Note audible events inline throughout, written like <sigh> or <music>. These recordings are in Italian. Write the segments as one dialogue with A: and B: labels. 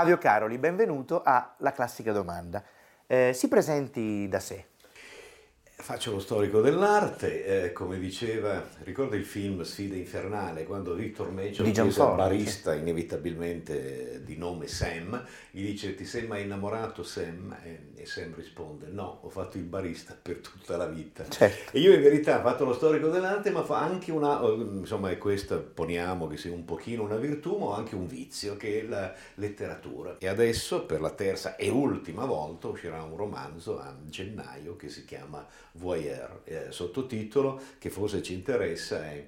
A: Flavio Caroli, benvenuto a La Classica Domanda. Eh, si presenti da sé.
B: Faccio lo storico dell'arte, eh, come diceva, ricorda il film Sfida Infernale, quando Victor Major
A: Di
B: chiese al barista, inevitabilmente di nome Sam, gli dice ti sei mai innamorato Sam? E, e Sam risponde no, ho fatto il barista per tutta la vita.
A: Certo.
B: E io in verità ho fatto lo storico dell'arte, ma fa anche una, insomma è questa, poniamo che sia un pochino una virtù, ma ho anche un vizio, che è la letteratura. E adesso, per la terza e ultima volta, uscirà un romanzo a gennaio che si chiama Voyeur, eh, sottotitolo che forse ci interessa è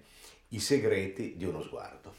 B: I segreti di uno sguardo.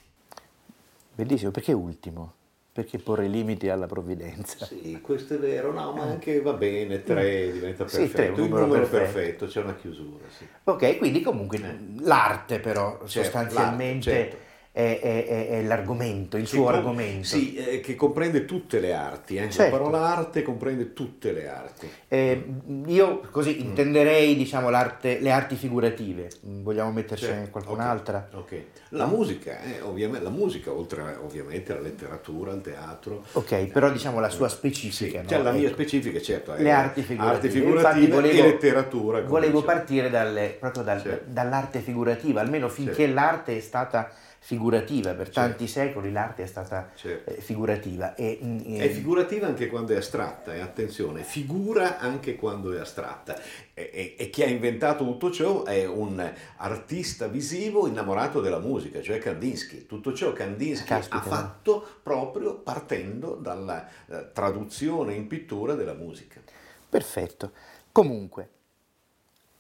A: Bellissimo, perché ultimo? Perché porre limiti alla provvidenza.
B: Sì, questo è vero, no, ma anche va bene, tre diventa
A: Eh. Sì,
B: perfetto.
A: tre, un numero
B: numero
A: perfetto.
B: perfetto, c'è una chiusura, sì.
A: Ok, quindi comunque l'arte però
B: Certo,
A: sostanzialmente
B: l'arte, certo.
A: È, è- è- l'argomento, il suo
B: com-
A: argomento.
B: Sì, eh, che comprende tutte le arti. eh.
A: Certo.
B: La parola arte comprende tutte le arti.
A: Eh, io così intenderei diciamo l'arte, le arti figurative. Vogliamo mettercene
B: Certo,
A: qualcun'altra?
B: ok, ok. La musica, eh, ovviamente, la musica, oltre ovviamente alla letteratura, al teatro.
A: Ok, però diciamo la sua specifica.
B: Sì,
A: no?
B: cioè la mia
A: Ecco.
B: specifica, certo,
A: le arti figurative.
B: arti figurative
A: volevo,
B: e letteratura.
A: Volevo
B: dicevo.
A: partire dalle- proprio dal-
B: Certo.
A: dall'arte figurativa, almeno finché l'arte è stata figurativa, per tanti secoli l'arte è stata
B: Certo.
A: eh, figurativa. E, mm,
B: È figurativa anche quando è astratta, e attenzione, figura anche quando è astratta. E, e- e chi ha inventato tutto ciò è un artista visivo innamorato della musica, cioè Kandinsky. Tutto ciò Kandinsky
A: Caspita.
B: ha fatto proprio partendo dalla eh, traduzione in pittura della musica.
A: Perfetto. Comunque,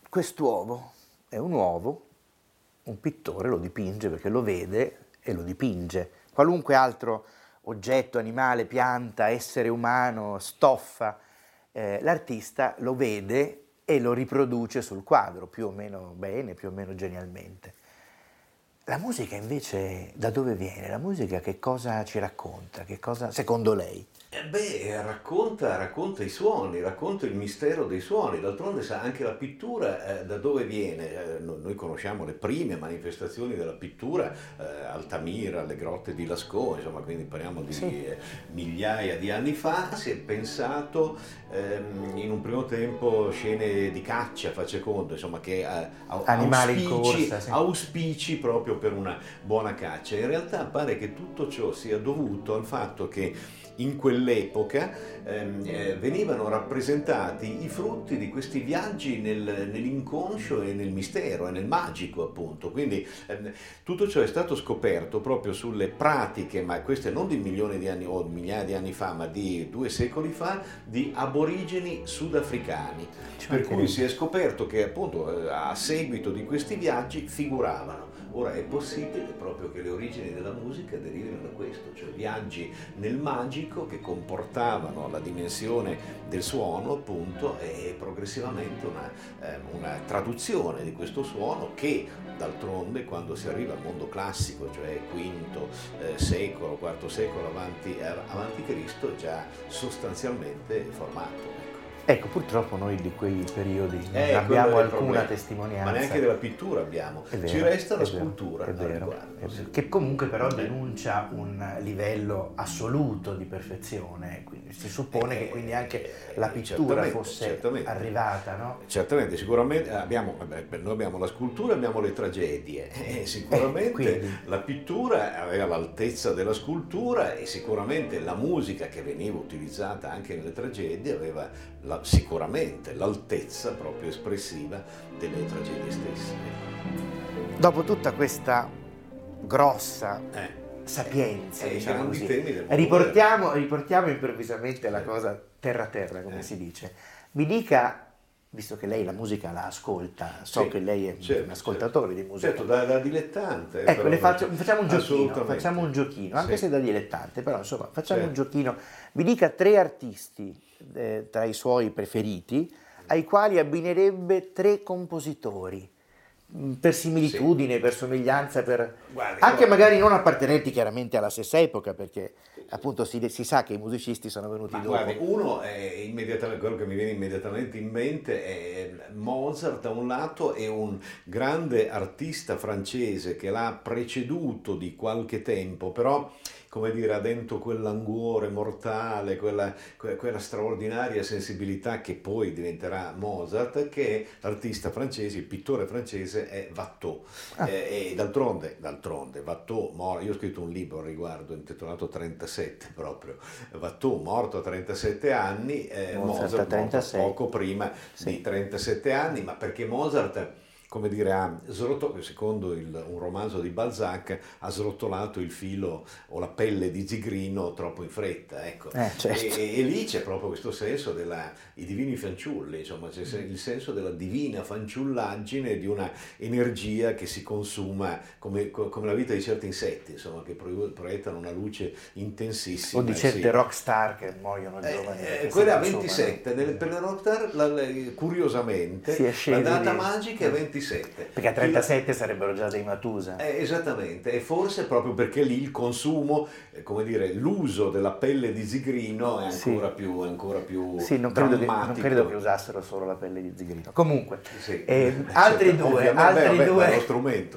A: quest'uovo è un uovo, un pittore lo dipinge perché lo vede e lo dipinge. Qualunque altro oggetto, animale, pianta, essere umano, stoffa, eh, l'artista lo vede e lo riproduce sul quadro, più o meno bene, più o meno genialmente. La musica invece da dove viene? La musica che cosa ci racconta? Che cosa, secondo lei?
B: Eh beh, racconta, racconta i suoni, racconta il mistero dei suoni, d'altronde sa anche la pittura eh, da dove viene. Eh, no- noi conosciamo le prime manifestazioni della pittura, eh, Altamira, le grotte di Lascaux, insomma, quindi parliamo di
A: Sì.
B: eh, migliaia di anni fa. Si è pensato ehm, in un primo tempo scene di caccia, face conto, insomma, che
A: Animali in
B: auspici-
A: corsa, sì.
B: auspici proprio per una buona caccia. In realtà pare che tutto ciò sia dovuto al fatto che in quell'epoca ehm, eh, venivano rappresentati i frutti di questi viaggi nel- nell'inconscio e nel mistero e nel magico appunto. Quindi ehm, tutto ciò è stato scoperto proprio sulle pratiche, ma queste non di milioni di anni o migliaia di anni fa, ma di due secoli fa, di aborigeni sudafricani.
A: Ci
B: Per cui si è scoperto che appunto eh, a seguito di questi viaggi figuravano. Ora è possibile proprio che le origini della musica derivino da questo, cioè viaggi nel magico che comportavano la dimensione del suono appunto e progressivamente una, eh, una traduzione di questo suono che d'altronde quando si arriva al mondo classico, cioè quinto eh, secolo, quarto secolo avanti, eh, avanti Cristo, è già sostanzialmente formato. Ecco.
A: Purtroppo noi di quei periodi non
B: Eh,
A: abbiamo alcuna
B: problema.
A: testimonianza.
B: Ma neanche della pittura abbiamo.
A: Vero,
B: Ci resta la scultura
A: vero,
B: riguardo,
A: è
B: sì.
A: vero. che comunque però denuncia un livello assoluto di perfezione, quindi si suppone che quindi anche la pittura
B: certamente,
A: fosse
B: certamente.
A: arrivata, no?
B: Certamente, sicuramente abbiamo, vabbè, noi abbiamo la scultura, abbiamo le tragedie. <laughs> Eh, sicuramente
A: Eh, quindi.
B: la pittura aveva l'altezza della scultura e sicuramente la musica che veniva utilizzata anche nelle tragedie aveva la- sicuramente l'altezza proprio espressiva delle tragedie stesse.
A: Dopo tutta questa grossa
B: Eh.
A: sapienza,
B: eh,
A: diciamo così.
B: mondo
A: Riportiamo, riportiamo improvvisamente la
B: Eh.
A: cosa terra terra, come
B: Eh.
A: si dice. Mi dica, visto che lei la musica la ascolta, so
B: Sì,
A: che lei è
B: certo,
A: un ascoltatore di musica.
B: Certo, da, da dilettante.
A: Ecco, faccio- facciamo un giochino, facciamo un giochino, anche
B: Sì.
A: se da dilettante, però insomma, facciamo un
B: Certo.
A: giochino. Mi dica tre artisti eh, tra i suoi preferiti ai quali abbinerebbe tre compositori. mh, Per similitudine, per somiglianza, per...
B: Guardi,
A: anche
B: guardi.
A: magari non appartenenti chiaramente alla stessa epoca, perché appunto si, si sa che i musicisti sono venuti
B: Ma
A: dopo.
B: guardi, uno è immediatamente, quello che mi viene immediatamente in mente è Mozart da un lato è un grande artista francese che l'ha preceduto di qualche tempo, però come dire, ha dentro quell'anguore mortale, quella, que- quella straordinaria sensibilità che poi diventerà Mozart, che l'artista francese, il pittore francese è Watteau.
A: Ah.
B: Eh, e d'altronde, d'altronde, Watteau, io ho scritto un libro al riguardo intitolato 37 proprio, Watteau morto a 37 anni, eh,
A: Mozart
B: Mozart, morto
A: 36.
B: poco prima
A: Sì.
B: di 37 anni, ma perché Mozart come dire, ha srotto- secondo il- un romanzo di Balzac, ha srottolato il filo o la pelle di Zigrino troppo in fretta. Ecco.
A: Eh, certo.
B: e, e lì c'è proprio questo senso della, i divini fanciulli, insomma, c'è il senso della divina fanciullaggine di una energia che si consuma come, co- come la vita di certi insetti, insomma, che pro- proiettano una luce intensissima.
A: o di
B: eh,
A: certe
B: sì.
A: rockstar che muoiono
B: Eh,
A: giovani.
B: eh, quella a
A: si consumano.
B: 27, nelle- per le rockstar la- curiosamente la data
A: di-
B: magica è 27.
A: Perché a 37 sarebbero già dei Matusa.
B: Eh, esattamente, e forse proprio perché lì il consumo, eh, come dire, l'uso della pelle di zigrino è
A: Sì.
B: ancora più, è ancora più
A: Sì, non credo, che, non credo che usassero solo la pelle di zigrino. Comunque,
B: Sì.
A: eh, altri
B: Certo,
A: due, altri
B: beh, vabbè,
A: due,
B: è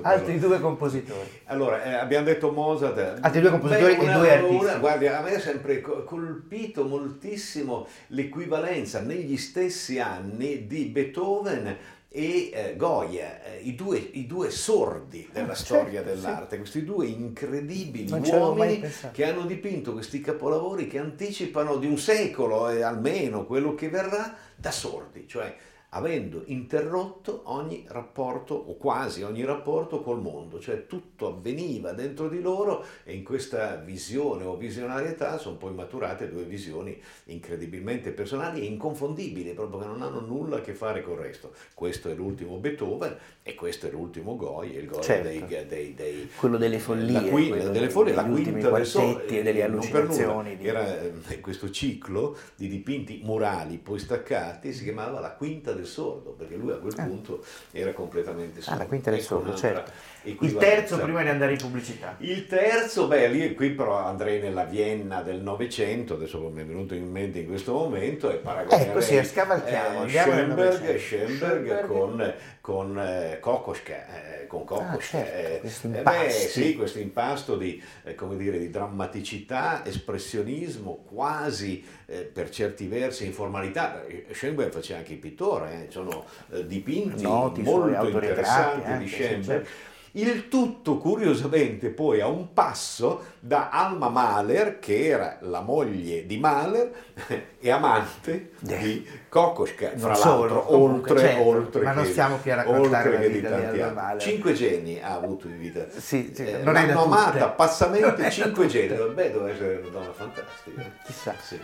A: altri due compositori.
B: Allora, eh, abbiamo detto Mozart.
A: Altri due compositori
B: Beh,
A: e
B: una-
A: due artisti.
B: una- guardi, a me ha sempre co- colpito moltissimo l'equivalenza negli stessi anni di Beethoven e eh, Goya, eh, i, due, i due sordi della
A: Ah,
B: storia
A: certo,
B: dell'arte, questi due incredibili
A: Non
B: uomini che hanno dipinto questi capolavori che anticipano di un secolo e almeno quello che verrà da sordi, cioè avendo interrotto ogni rapporto o quasi ogni rapporto col mondo, cioè tutto avveniva dentro di loro e in questa visione o visionarietà sono poi maturate due visioni incredibilmente personali e inconfondibili, proprio che non hanno nulla a che fare con il resto. Questo è l'ultimo Beethoven e questo è l'ultimo Goya, il Goya
A: Certo.
B: dei, dei- dei-
A: Quello delle follie,
B: la qui-
A: quello
B: delle follie, la quinta
A: e delle
B: eh, nulla.
A: allucinazioni di-
B: Era eh, questo ciclo di dipinti murali poi staccati, si chiamava la quinta del sordo, perché lui a quel
A: Ah.
B: punto era completamente sordo.
A: Ah, la quinta del
B: Ecco
A: sordo, certo. Il terzo prima di andare in pubblicità.
B: Il terzo, beh, lì qui però andrei nella Vienna del Novecento, adesso mi è venuto in mente in questo momento, e paragonerei
A: Ecco, sì, scavalchiamo,
B: eh, Schoenberg. Schoenberg
A: Schoenberg.
B: con, con eh, Kokoschka, eh, con Kokoschka,
A: certo,
B: eh,
A: questi
B: eh, beh, sì, questo impasto di, eh, come dire, di drammaticità, espressionismo, quasi eh, per certi versi informalità. Eh, Schoenberg faceva anche il pittore, eh, sono eh, dipinti
A: Noti
B: molto interessanti
A: anche,
B: di
A: sì,
B: Schoenberg.
A: certo.
B: Il tutto curiosamente poi a un passo da Alma Mahler, che era la moglie di Mahler <laughs> e amante di Kokoschka,
A: Non
B: fra
A: solo,
B: l'altro,
A: comunque,
B: oltre,
A: certo,
B: oltre
A: ma non
B: che,
A: stiamo qui a raccontare la
B: di
A: vita di
B: tanti
A: Alma. Mahler.
B: Cinque geni ha avuto in vita.
A: Sì, sì,
B: Eh,
A: non
B: l'hanno amata passamente
A: Non <laughs>
B: cinque geni. Beh, deve essere una donna fantastica.
A: Chissà.
B: Sì.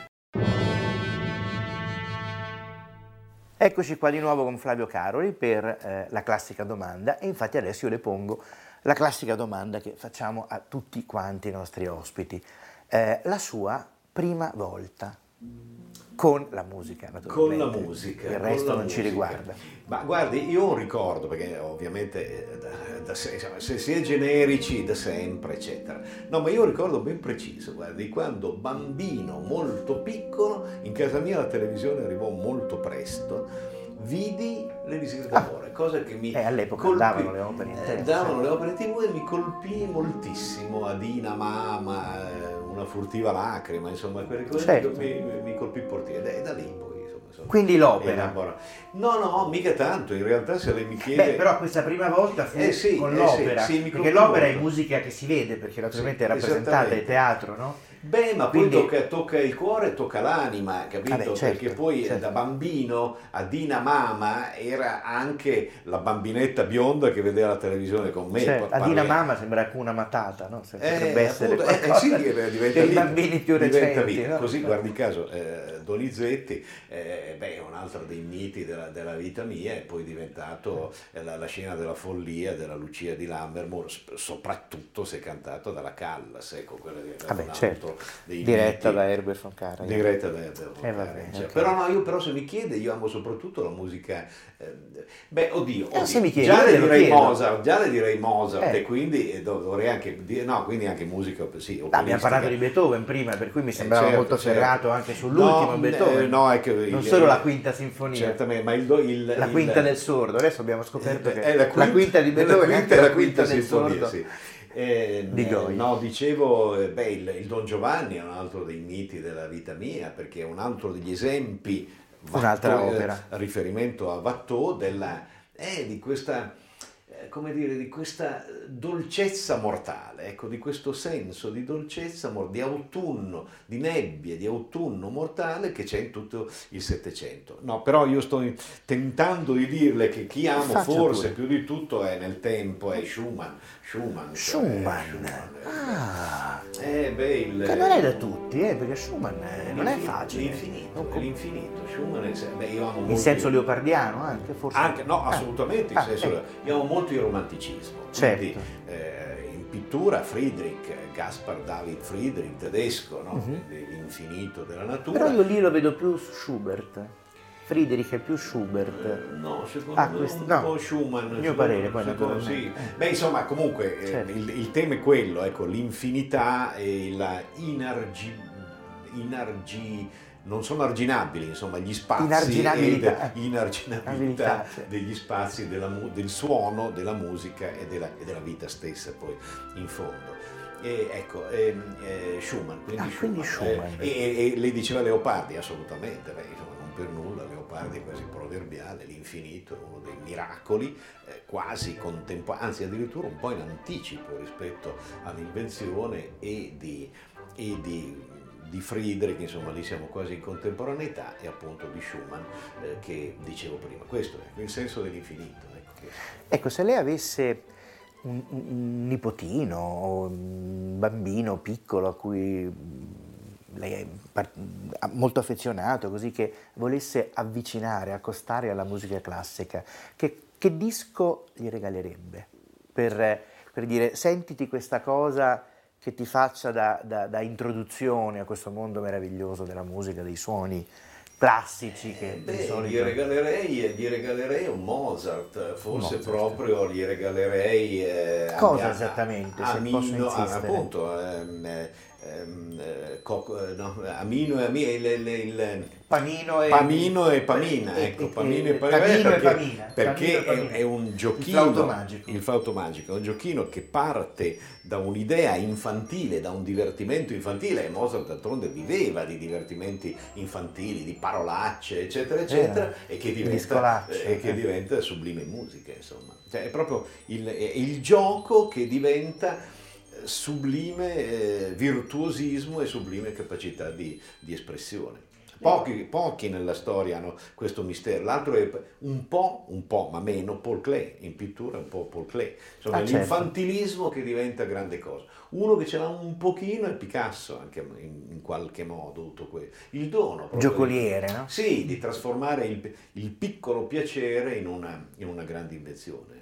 A: Eccoci qua di nuovo con Flavio Caroli per eh, la classica domanda e infatti adesso io le pongo la classica domanda che facciamo a tutti quanti i nostri ospiti. Eh, la sua prima volta con la musica,
B: Con
A: naturalmente.
B: la musica.
A: Il
B: con
A: resto non ci
B: musica.
A: riguarda.
B: Ma guardi, io ho un ricordo, perché ovviamente eh, da, da se, si è generici da sempre, eccetera. No, ma io ho un ricordo ben preciso, guardi, quando bambino molto piccolo, in casa mia la televisione arrivò molto presto, vidi le visite d'amore, cosa che mi
A: Eh, all'epoca
B: colpì.
A: davano le opere in
B: Eh,
A: TV,
B: davano
A: sì.
B: le opere in tv e mi colpì moltissimo, Adina Mama, eh, una furtiva lacrima, insomma, cose
A: Certo.
B: mi, mi- colpì il portiere, e da lì poi insomma,
A: Quindi l'opera.
B: No, no, mica tanto, in realtà se lei mi chiede...
A: Beh, però questa prima volta fu
B: Eh sì,
A: con
B: eh
A: l'opera,
B: sì, sì, mi
A: perché l'opera è
B: molto.
A: musica che si vede, perché naturalmente
B: Sì,
A: è rappresentata in
B: esattamente.
A: teatro, no?
B: Beh, ma
A: Quindi-
B: poi tocca, tocca il cuore, tocca l'anima, capito?
A: Vabbè, certo,
B: Perché poi
A: certo.
B: da bambino a Dina Mama era anche la bambinetta bionda che vedeva la televisione con me.
A: Cioè,
B: Pa-
A: a Dina
B: parli-
A: Mama sembra una matata, no? Se
B: Eh,
A: potrebbe essere
B: appunto, eh,
A: qualcosa
B: sì, eh, diventa
A: per i
B: lì-
A: bambini più recenti. no?
B: Così, guardi caso, eh, Donizetti eh, beh, è un altro dei miti della, della vita mia, è poi diventato eh, la, la scena della follia della Lucia di Lammermoor, soprattutto se cantato dalla Callas, ecco, quella che un altro
A: certo. Diretta
B: miti.
A: da Herbert von Karajan.
B: Diretta da, da-
A: Eh, va bene,
B: cioè,
A: ok.
B: Però no, io però se mi chiede, io amo soprattutto la musica. eh, beh, oddio,
A: Eh,
B: oddio,
A: se mi chiede,
B: già le direi
A: chiedo.
B: Mozart, già le direi Mozart
A: Eh.
B: e quindi eh, dov- dovrei anche dire, no, quindi anche musica, sì,
A: Ah, abbiamo parlato di Beethoven prima, per cui mi sembrava
B: certo,
A: molto
B: certo.
A: ferrato anche sull'ultimo
B: No,
A: Beethoven.
B: eh, no, è che il-
A: non solo la quinta sinfonia,
B: Certamente, ma il, do- il-
A: la
B: il-
A: quinta del sordo. Adesso abbiamo scoperto che
B: è
A: la quinta, di Beethoven è anche la quinta, del
B: sinfonia,
A: sordo.
B: sì. Eh,
A: Di Goya.
B: no, dicevo, eh, beh, il, il Don Giovanni è un altro dei miti della vita mia, perché è un altro degli esempi,
A: Un'altra
B: Watteau, eh,
A: opera.
B: riferimento a Watteau, della, eh, di questa, eh, come dire, di questa dolcezza mortale, ecco, di questo senso di dolcezza, di autunno, di nebbia, di autunno mortale che c'è in tutto il Settecento. No, però io sto in- tentando di dirle che chi amo
A: Faccia
B: forse
A: pure.
B: più di tutto è nel tempo, è Schumann. Schumann. cioè,
A: Schumann.
B: Schumann, eh.
A: Ah,
B: Eh, beh, il-
A: che non è da tutti, eh, perché Schumann eh, non è facile.
B: L'infinito,
A: com-
B: l'infinito. Schumann è, beh, io amo
A: in
B: molto
A: senso leopardiano anche, forse.
B: Anche, no,
A: Ah.
B: assolutamente, in
A: Ah,
B: senso-
A: eh.
B: io amo molto il romanticismo.
A: Certo.
B: Quindi, eh, in pittura Friedrich, Gaspar David Friedrich, tedesco, no?
A: Mhm.
B: l'infinito della natura.
A: Però io lì lo vedo più Schubert. Friedrich è più Schubert.
B: Eh, No, secondo
A: Ah,
B: me
A: questo-
B: un
A: no.
B: po' Schumann.
A: Mio parere, poi,
B: secondo- sì. Beh, insomma, comunque eh,
A: Certo.
B: il, il tema è quello, ecco, l'infinità e la inargi, inargi- non sono arginabili, insomma, gli spazi
A: Inarginabilità.
B: e inarginabilità degli spazi della del suono, della musica e della, e della vita stessa, poi in fondo. E, ecco, ehm, eh, Schumann, quindi
A: Ah,
B: Schumann.
A: quindi Schumann.
B: Eh, e, e lei diceva Leopardi, assolutamente, beh, insomma, non per nulla, Leopardi è quasi proverbiale, l'infinito, uno dei miracoli eh, quasi contemporanei, anzi addirittura un po' in anticipo rispetto all'invenzione e di, e di, di Friedrich, insomma lì siamo quasi in contemporaneità, e appunto di Schumann eh, che dicevo prima. Questo è il senso dell'infinito. Ecco,
A: Ecco, se lei avesse un, un- nipotino o un bambino piccolo a cui mm, lei è molto affezionato, così che volesse avvicinare, accostare alla musica classica, che, che disco gli regalerebbe? Per, per dire, sentiti questa cosa che ti faccia da, da- da introduzione a questo mondo meraviglioso della musica, dei suoni classici che di
B: Beh, gli
A: solito...
B: regalerei, gli regalerei un Mozart, forse
A: Mozart.
B: proprio gli regalerei... eh,
A: Cosa
B: a-
A: esattamente, se
B: Amino,
A: posso
B: ah,
A: insistere?
B: appunto, ehm, eh, ehm, eh, co- eh, no, Amino e Ami- il, il- il-
A: Panino e
B: Pamino e Pamina,
A: e-
B: ecco,
A: e-
B: Pamino
A: e-
B: Pamina, perché,
A: Pamina,
B: perché
A: Tamino e
B: è,
A: Pamina.
B: è un
A: Il
B: giochino,
A: flauto magico.
B: il flauto magico, è un giochino che parte da un'idea infantile, da un divertimento infantile, e Mozart d'altronde viveva di divertimenti infantili, di parolacce, eccetera, eccetera, e che diventa, e che
A: eh.
B: diventa sublime musica, insomma. Cioè, è proprio il, è il gioco che diventa eh, sublime eh, virtuosismo e sublime capacità di, di espressione. Pochi, pochi nella storia hanno questo mistero, l'altro è un po', un po', ma meno Paul Klee, in pittura un po' Paul Klee, insomma
A: Ah, certo.
B: l'infantilismo che diventa grande cosa. Uno che ce l'ha un pochino è Picasso, anche in, in qualche modo, tutto questo. Il dono proprio
A: Giocoliere, no?
B: sì, di trasformare il, il piccolo piacere in una, in una grande invenzione.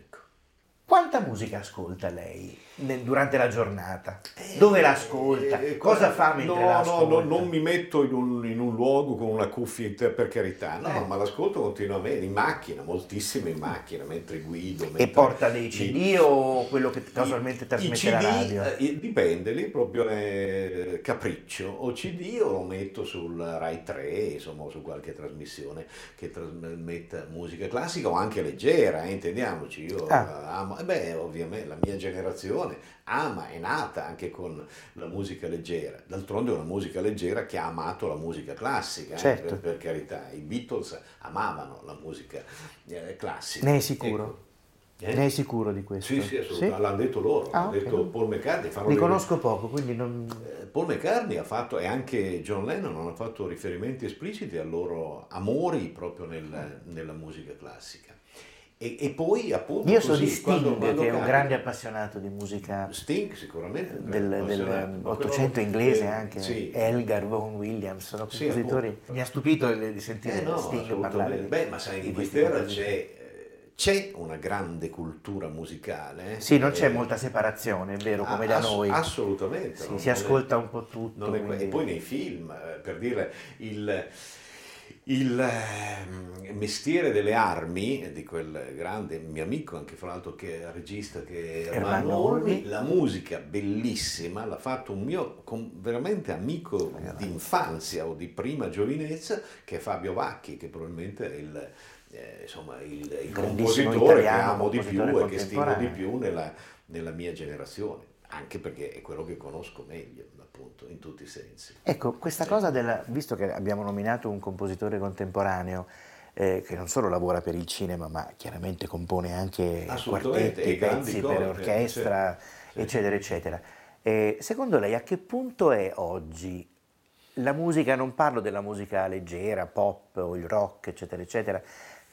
A: Quanta musica ascolta lei nel- durante la giornata? Dove l'ascolta?
B: Eh,
A: Cosa fa mentre
B: no,
A: l'ascolta?
B: No, no, non mi metto in un, in un luogo con una cuffia per carità, no,
A: Eh.
B: ma l'ascolto continuamente, in macchina, moltissimo in macchina, mentre guido.
A: E
B: mentre-
A: porta dei
B: i-
A: CD o quello che casualmente
B: i
A: trasmette
B: CD,
A: la radio?
B: eh, dipende, lì proprio è capriccio. O CD o lo metto sul Rai 3, insomma, su qualche trasmissione che trasmetta musica classica o anche leggera, eh, intendiamoci. Io
A: Ah.
B: amo, e beh, ovviamente la mia generazione ama, è nata anche con la musica leggera. D'altronde è una musica leggera che ha amato la musica classica, eh,
A: Certo.
B: per, per carità. I Beatles amavano la musica eh, classica.
A: Ne è sicuro?
B: Ecco.
A: Eh? Ne è sicuro di questo?
B: Sì, sì, assolutamente. Sì? L'hanno detto loro, ah, l'ha okay. detto Paul McCartney.
A: Li conosco poco, quindi non...
B: Eh, Paul McCartney ha fatto, e anche John Lennon hanno fatto riferimenti espliciti ai loro amori proprio nel, nella musica classica. E, e, poi appunto...
A: Io so di Sting, quando, quando che è un grande appassionato di musica...
B: Sting sicuramente.
A: Del, del 800 inglese anche, sì. Elgar, Vaughan Williams, sono compositori... Sì, Mi ha stupito di sentire eh no, Sting parlare di
B: Beh, ma sai, in Inghilterra c'è c'è una grande cultura musicale.
A: Sì, non c'è eh, molta separazione, è vero, come da noi.
B: Assolutamente.
A: Sì, si ascolta è, un po' tutto.
B: È, quindi... E poi nei film, eh, per dire, il, il ehm, mestiere delle armi di quel grande mio amico, anche fra l'altro che è regista che è Ermanno Olmi, la musica bellissima l'ha fatto un mio veramente amico di infanzia o di prima giovinezza che è Fabio Vacchi, che probabilmente è il eh, insomma, il, il compositore che amo di più e che stimo di più nella, nella mia generazione, anche perché è quello che conosco meglio, appunto, in tutti i sensi.
A: Ecco, questa sì. cosa del, visto che abbiamo nominato un compositore contemporaneo, eh, che non solo lavora per il cinema, ma chiaramente compone anche quartetti, pezzi per orchestra, certo. eccetera, eccetera. Eh, secondo lei a che punto è oggi la musica, non parlo della musica leggera, pop o il rock, eccetera, eccetera,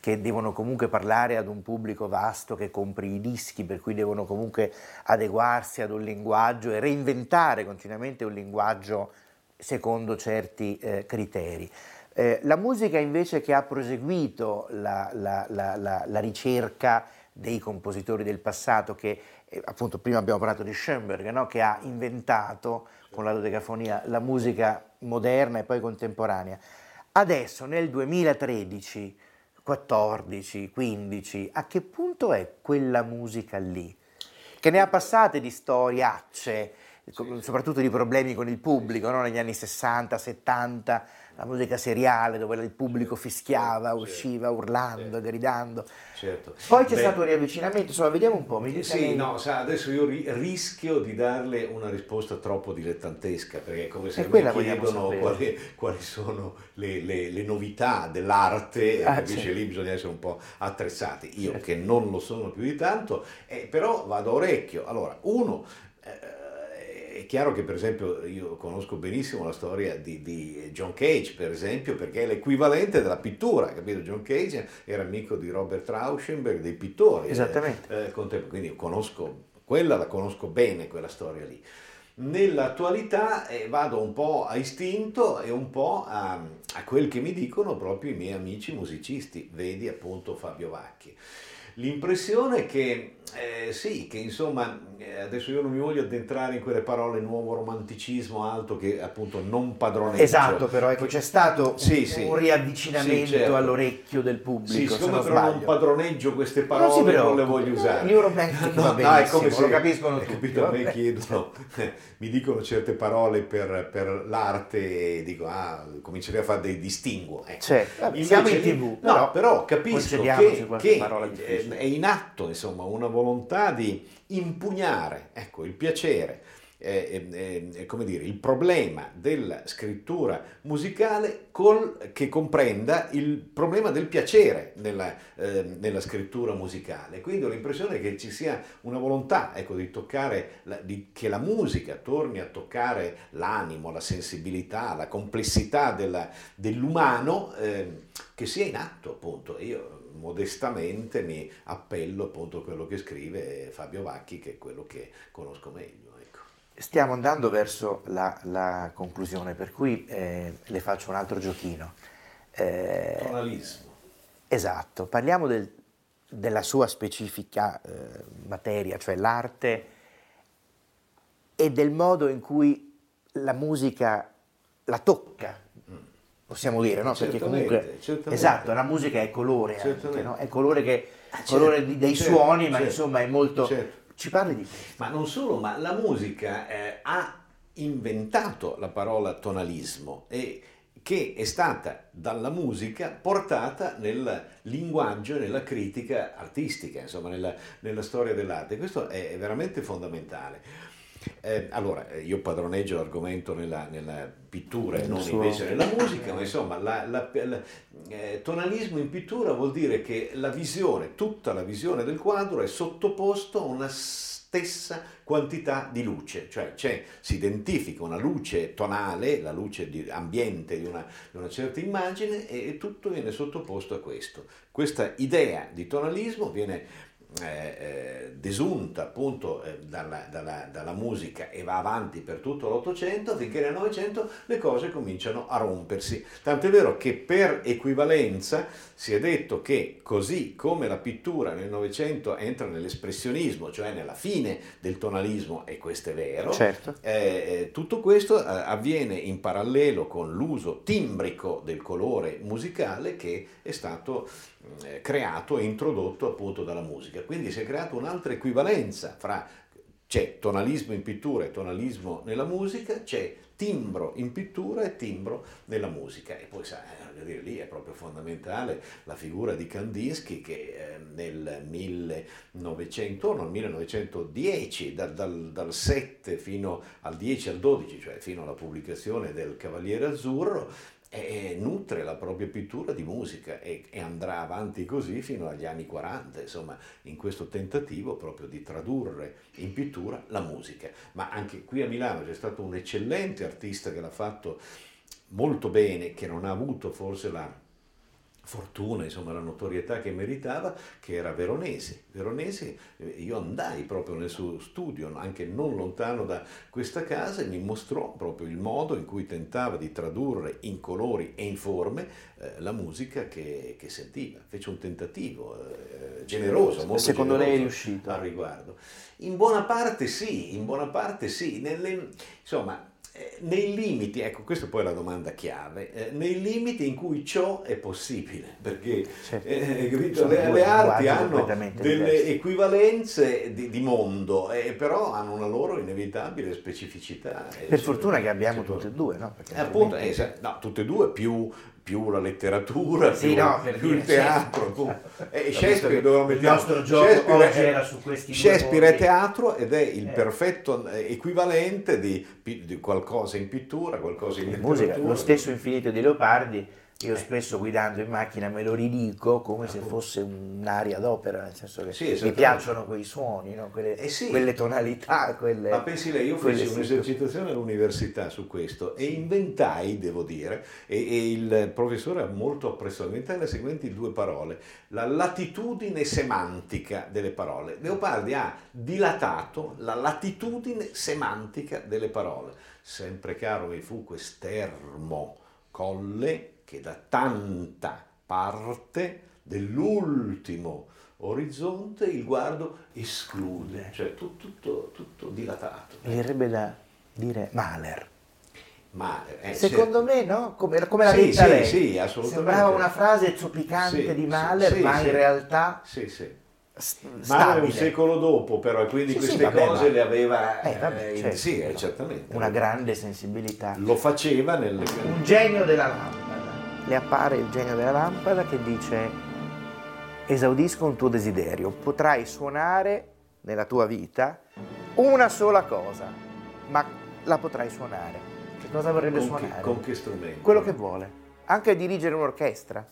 A: che devono comunque parlare ad un pubblico vasto che compri i dischi, per cui devono comunque adeguarsi ad un linguaggio e reinventare continuamente un linguaggio secondo certi eh, criteri. Eh, la musica invece che ha proseguito la, la, la, la ricerca dei compositori del passato, che eh, appunto prima abbiamo parlato di Schoenberg, no? che ha inventato con la dodecafonia la musica moderna e poi contemporanea. Adesso nel 2013 14, 15, a che punto è quella musica lì? Che ne ha passate di storiacce, soprattutto di problemi con il pubblico, no? negli anni 60, 70, la musica seriale dove il pubblico fischiava, certo, usciva urlando, certo. gridando. Certo. Poi c'è Beh, stato un riavvicinamento, insomma, vediamo un po'. Mi
B: sì, no, sa, adesso io ri- rischio di darle una risposta troppo dilettantesca, perché è come se mi chiedono quali, quali, sono le, le, le, novità dell'arte, ah, capisce certo. lì bisogna essere un po' attrezzati. Io certo. che non lo sono più di tanto, eh, però vado a orecchio. Allora, uno... Eh, è chiaro che per esempio io conosco benissimo la storia di, di, John Cage, per esempio, perché è l'equivalente della pittura, capito? John Cage era amico di Robert Rauschenberg, dei pittori.
A: Esattamente.
B: Eh, quindi conosco, quella la conosco bene, quella storia lì. Nell'attualità eh, vado un po' a istinto e un po' a, a quel che mi dicono proprio i miei amici musicisti, vedi appunto Fabio Vacchi. L'impressione è che eh, sì, che insomma, eh, adesso io non mi voglio addentrare in quelle parole nuovo romanticismo alto che appunto non padroneggio.
A: Esatto, però ecco, c'è stato sì, un, sì. un riavvicinamento sì, certo. all'orecchio del pubblico.
B: Sì, siccome però non padroneggio queste parole, non, non le voglio usare.
A: Neuromantic no, va no, è come se, lo capiscono tutti. Capito,
B: a me chiedono, <laughs> mi dicono certe parole per, per, l'arte e dico, ah, comincerei a fare dei distinguo.
A: Ecco. Certo, siamo in tv.
B: No, però capisco che, che è in atto insomma una volontà di impugnare ecco, il piacere, eh, eh, eh, come dire, il problema della scrittura musicale col, che comprenda il problema del piacere nella, eh, nella, scrittura musicale. Quindi ho l'impressione che ci sia una volontà ecco, di toccare, la, di, che la musica torni a toccare l'animo, la sensibilità, la complessità della, dell'umano eh, che sia in atto appunto. Io modestamente mi appello appunto a quello che scrive Fabio Vacchi, che è quello che conosco meglio. Ecco.
A: Stiamo andando verso la, la conclusione, per cui eh, le faccio un altro giochino.
B: Eh, Tonalismo.
A: Esatto, parliamo del, della sua specifica eh, materia, cioè l'arte e del modo in cui la musica la tocca possiamo dire, no? Perché comunque certamente. esatto, la musica è colore, anche, no? è colore, che, certo, colore dei certo, suoni, ma certo, insomma è molto... Certo. Ci parli di questo?
B: Ma non solo, ma la musica eh, ha inventato la parola tonalismo e che è stata dalla musica portata nel linguaggio e nella critica artistica, insomma nella, nella storia dell'arte. Questo è veramente fondamentale. Eh, allora, eh, io padroneggio l'argomento nella, nella pittura e non
A: suo-
B: invece nella musica, ma insomma, la- la- la- eh, tonalismo in pittura vuol dire che la visione, tutta la visione del quadro è sottoposto a una stessa quantità di luce, cioè c'è- si identifica una luce tonale, la luce di ambiente di una, di una certa immagine e tutto viene sottoposto a questo. Questa idea di tonalismo viene eh, eh, desunta appunto eh, dalla, dalla- dalla musica e va avanti per tutto l'Ottocento, finché nel Novecento le cose cominciano a rompersi. Tanto è vero che per equivalenza si è detto che così come la pittura nel Novecento entra nell'espressionismo, cioè nella fine del tonalismo, e questo è vero,
A: Certo.
B: eh, eh, tutto questo eh, avviene in parallelo con l'uso timbrico del colore musicale che è stato eh, creato e introdotto appunto dalla musica. Quindi si è creata un'altra equivalenza fra c'è tonalismo in pittura e tonalismo nella musica, c'è timbro in pittura e timbro nella musica. E poi sai, eh, dire, lì è proprio fondamentale la figura di Kandinsky che eh, nel 1900, no, 1910, dal, dal- dal 7 fino al 10 al 12, cioè fino alla pubblicazione del Cavaliere Azzurro, e nutre la propria pittura di musica e, e andrà avanti così fino agli anni 40, insomma, in questo tentativo proprio di tradurre in pittura la musica. Ma anche qui a Milano c'è stato un eccellente artista che l'ha fatto molto bene, che non ha avuto forse la fortuna, insomma la notorietà che meritava, che era Veronesi. Veronesi, eh, io andai proprio nel suo studio, anche non lontano da questa casa, e mi mostrò proprio il modo in cui tentava di tradurre in colori e in forme eh, la musica che, che sentiva. Fece un tentativo eh, generoso, molto
A: Secondo lei è
B: generoso
A: riuscito?
B: al riguardo. In buona parte sì, in buona parte sì. Nelle- insomma, nei limiti, ecco, questa poi è la domanda chiave, eh, nei limiti in cui ciò è possibile, perché
A: Certo.
B: eh, capito,
A: Sono
B: le, le arti hanno delle
A: diversi.
B: equivalenze di, di mondo, eh, però hanno una loro inevitabile specificità. eh,
A: Per fortuna che abbiamo tutte e due, no? Perché
B: eh, appunto, eh, no, tutte e due più, più la letteratura,
A: Sì,
B: più,
A: no, per
B: più
A: dire,
B: il teatro.
A: certo.
B: appunto. E Shakespeare
A: che
B: dove lo
A: il nostro gioco
B: Shakespeare
A: oggi
B: è-
A: era su questi due
B: Shakespeare è teatro ed è il
A: Eh.
B: perfetto eh, equivalente di, di qualcosa in pittura, qualcosa in
A: in
B: letteratura.
A: musica, lo stesso infinito di Leopardi, io spesso guidando in macchina me lo ridico come se fosse un'aria d'opera, nel senso che
B: Sì,
A: mi piacciono quei suoni, no? quelle,
B: Eh sì.
A: quelle tonalità, quelle...
B: Ma pensi lei, io feci un'esercitazione all'università su questo e inventai, devo dire, e, e il professore ha molto apprezzato, inventai le seguenti due parole, la latitudine semantica delle parole. Leopardi ha dilatato la latitudine semantica delle parole. Sempre caro mi fu quest'ermo colle che da tanta parte dell'ultimo orizzonte il guardo esclude, cioè tu- tutto, tutto dilatato.
A: Mi verrebbe da dire Mahler.
B: Ma, eh,
A: Secondo me, no? Come, come l'ha
B: Sì,
A: detta
B: sì,
A: lei.
B: sì, assolutamente.
A: Sembrava una frase zoppicante
B: Sì,
A: di Mahler,
B: sì,
A: ma in realtà
B: Sì, sì.
A: s-
B: Ma è un secolo dopo però, e quindi queste
A: vabbè,
B: cose
A: ma-
B: le aveva...
A: Eh, vabbè,
B: eh,
A: certo.
B: sì, eh, certamente.
A: Una grande sensibilità.
B: Lo faceva nel...
A: Un genio della lampada. Le appare il genio della lampada che dice esaudisco un tuo desiderio, potrai suonare nella tua vita una sola cosa, ma la potrai suonare. Che cosa vorrebbe
B: con, che,
A: suonare?
B: con che strumento?
A: Quello che vuole. Anche dirigere un'orchestra,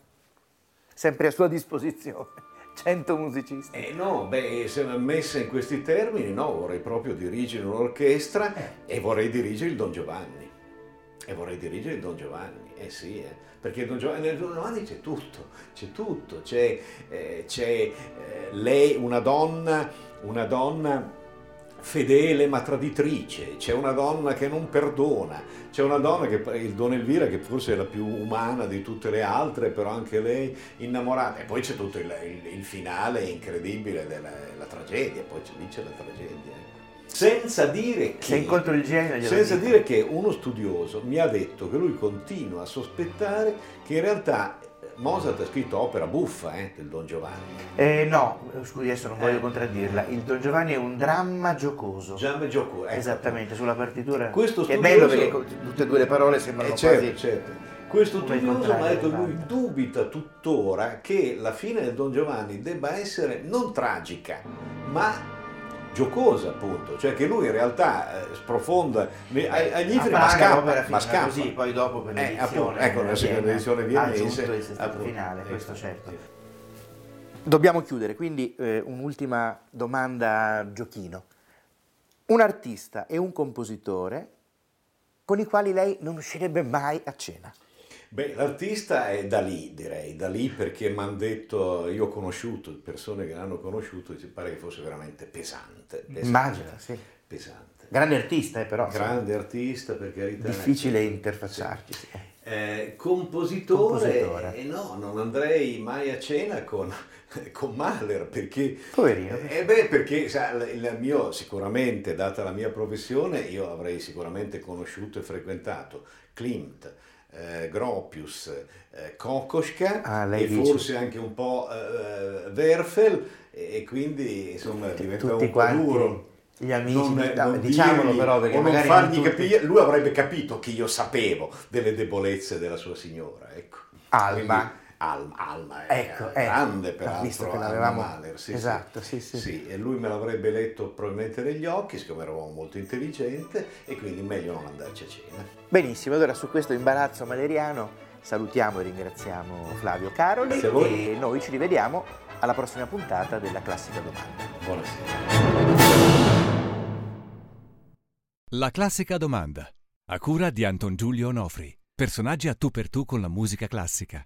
A: sempre a sua disposizione. <laughs> 100 musicisti.
B: Eh no, beh, se messa in questi termini, no, vorrei proprio dirigere un'orchestra e vorrei dirigere il Don Giovanni. E vorrei dirigere il Don Giovanni, eh sì, eh, perché Don Giovanni, nel Don Giovanni c'è tutto, c'è tutto, c'è, eh, c'è, eh, lei, una donna, una donna fedele ma traditrice, c'è una donna che non perdona, c'è una donna che il Don Elvira che forse è la più umana di tutte le altre, però anche lei innamorata. E poi c'è tutto il, il- il finale incredibile della la tragedia, poi c'è, lì c'è la tragedia. Senza dire che...
A: Glielo
B: Senza dire che uno studioso mi ha detto che lui continua a sospettare che in realtà eh, Mozart ha scritto opera buffa eh, del Don Giovanni.
A: Eh, no, scusi, adesso non voglio
B: Eh.
A: contraddirla. Il Don Giovanni è un dramma giocoso.
B: Giamme Gioco, ecco.
A: Esattamente, sulla partitura.
B: Questo
A: che è
B: studioso-
A: bello perché tutte e due le parole sembrano
B: Eh, certo,
A: quasi...
B: certo. Questo studioso mi ha detto che lui dubita tuttora che la fine del Don Giovanni debba essere non tragica, ma giocosa appunto, cioè che lui in realtà eh, sprofonda agli inferi ma scappa, ma scappa.
A: così, poi dopo per
B: Eh, appunto, ecco, la seconda edizione
A: ha
B: viennese,
A: aggiunto il sestato
B: appunto,
A: finale,
B: ecco,
A: questo certo.
B: sì.
A: Dobbiamo chiudere, quindi eh, un'ultima domanda giochino. Un artista e un compositore con i quali lei non uscirebbe mai a cena.
B: Beh, l'artista è da lì, direi, da lì perché mi hanno detto, io ho conosciuto persone che l'hanno conosciuto e ci pare che fosse veramente pesante. pesante
A: Immagino, sì.
B: Pesante.
A: Grande artista, eh, però.
B: Grande artista, per carità.
A: Difficile
B: Sì.
A: interfacciarci. sì.
B: Eh, compositore,
A: Compositore.
B: eh, no, non andrei mai a cena con, <laughs> con Mahler perché,
A: Poverino.
B: eh, beh, perché sa, il mio, sicuramente, data la mia professione, io avrei sicuramente conosciuto e frequentato Klimt, eh, Gropius, eh, Kokoschka
A: Ah,
B: e
A: dice-
B: forse anche un po' eh, Werfel e, quindi insomma diventa
A: Tutti
B: un po' duro.
A: gli amici,
B: Non-
A: di-
B: non
A: no, diciamolo
B: dirgli
A: però perché
B: non fargli capire, lui avrebbe capito che io sapevo delle debolezze della sua signora, ecco.
A: Alma.
B: Quindi- Alma, è
A: Ecco,
B: grande
A: ecco,
B: peraltro,
A: visto che l'avevamo-
B: Mahler, sì,
A: esatto, sì, sì.
B: e lui me l'avrebbe letto probabilmente negli occhi, siccome eravamo molto intelligente e quindi meglio non andarci a cena.
A: Benissimo, allora su questo imbarazzo maleriano salutiamo e ringraziamo Flavio Caroli
B: Grazie a voi.
A: e noi ci rivediamo alla prossima puntata della Classica Domanda.
B: Buonasera.
C: La classica domanda. A cura di Anton Giulio Onofri. Personaggi a tu per tu con la musica classica.